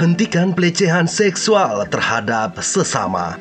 Hentikan pelecehan seksual terhadap sesama.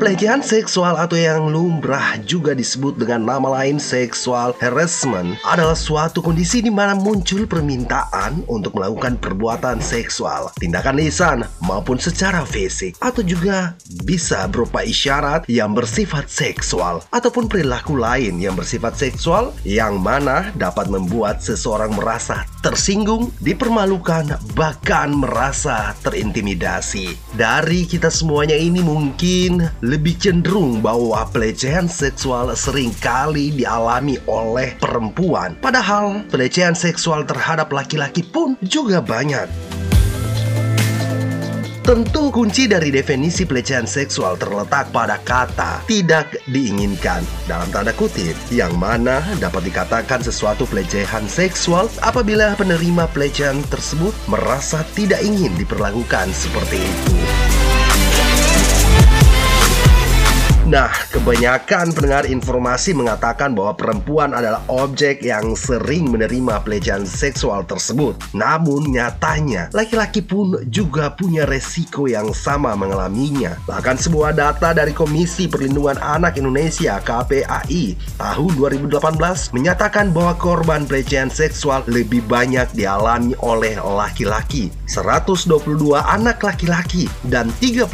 Pelecehan seksual atau yang lumrah juga disebut dengan nama lain seksual harassment adalah suatu kondisi di mana muncul permintaan untuk melakukan perbuatan seksual, tindakan lisan maupun secara fisik atau juga bisa berupa isyarat yang bersifat seksual ataupun perilaku lain yang bersifat seksual yang mana dapat membuat seseorang merasa tersinggung, dipermalukan, bahkan merasa terintimidasi. Dari kita semuanya ini mungkin lebih cenderung bahwa pelecehan seksual sering kali dialami oleh perempuan. Padahal pelecehan seksual terhadap laki-laki pun juga banyak. Tentu kunci dari definisi pelecehan seksual terletak pada kata tidak diinginkan dalam tanda kutip yang mana dapat dikatakan sesuatu pelecehan seksual apabila penerima pelecehan tersebut merasa tidak ingin diperlakukan seperti itu. Nah, kebanyakan pendengar informasi mengatakan bahwa perempuan adalah objek yang sering menerima pelecehan seksual tersebut. Namun nyatanya, laki-laki pun juga punya resiko yang sama mengalaminya. Bahkan sebuah data dari Komisi Perlindungan Anak Indonesia KPAI tahun 2018 menyatakan bahwa korban pelecehan seksual lebih banyak dialami oleh laki-laki. 122 anak laki-laki dan 32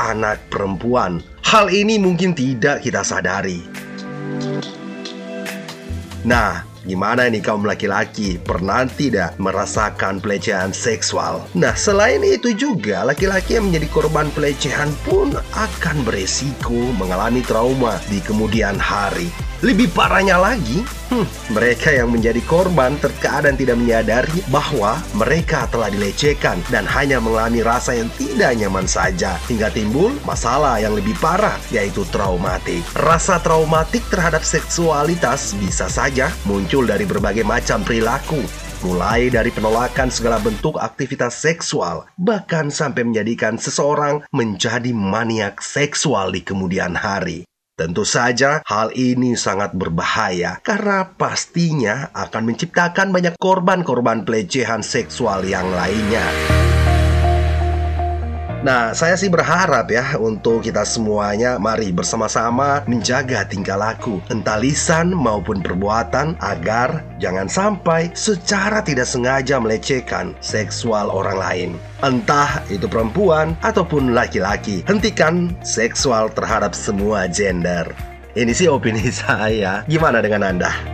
anak perempuan. Hal ini mungkin tidak kita sadari. Nah, Gimana nih kaum laki-laki? Pernah tidak merasakan pelecehan seksual? Nah, selain itu juga laki-laki yang menjadi korban pelecehan pun akan beresiko mengalami trauma di kemudian hari. Lebih parahnya lagi, hmm, mereka yang menjadi korban terkadang tidak menyadari bahwa mereka telah dilecehkan dan hanya mengalami rasa yang tidak nyaman saja hingga timbul masalah yang lebih parah yaitu traumatik. Rasa traumatik terhadap seksualitas bisa saja muncul dari berbagai macam perilaku, mulai dari penolakan segala bentuk aktivitas seksual, bahkan sampai menjadikan seseorang menjadi maniak seksual di kemudian hari. Tentu saja hal ini sangat berbahaya karena pastinya akan menciptakan banyak korban-korban pelecehan seksual yang lainnya. Nah, saya sih berharap ya untuk kita semuanya mari bersama-sama menjaga tingkah laku, entah lisan maupun perbuatan agar jangan sampai secara tidak sengaja melecehkan seksual orang lain. Entah itu perempuan ataupun laki-laki. Hentikan seksual terhadap semua gender. Ini sih opini saya. Gimana dengan Anda?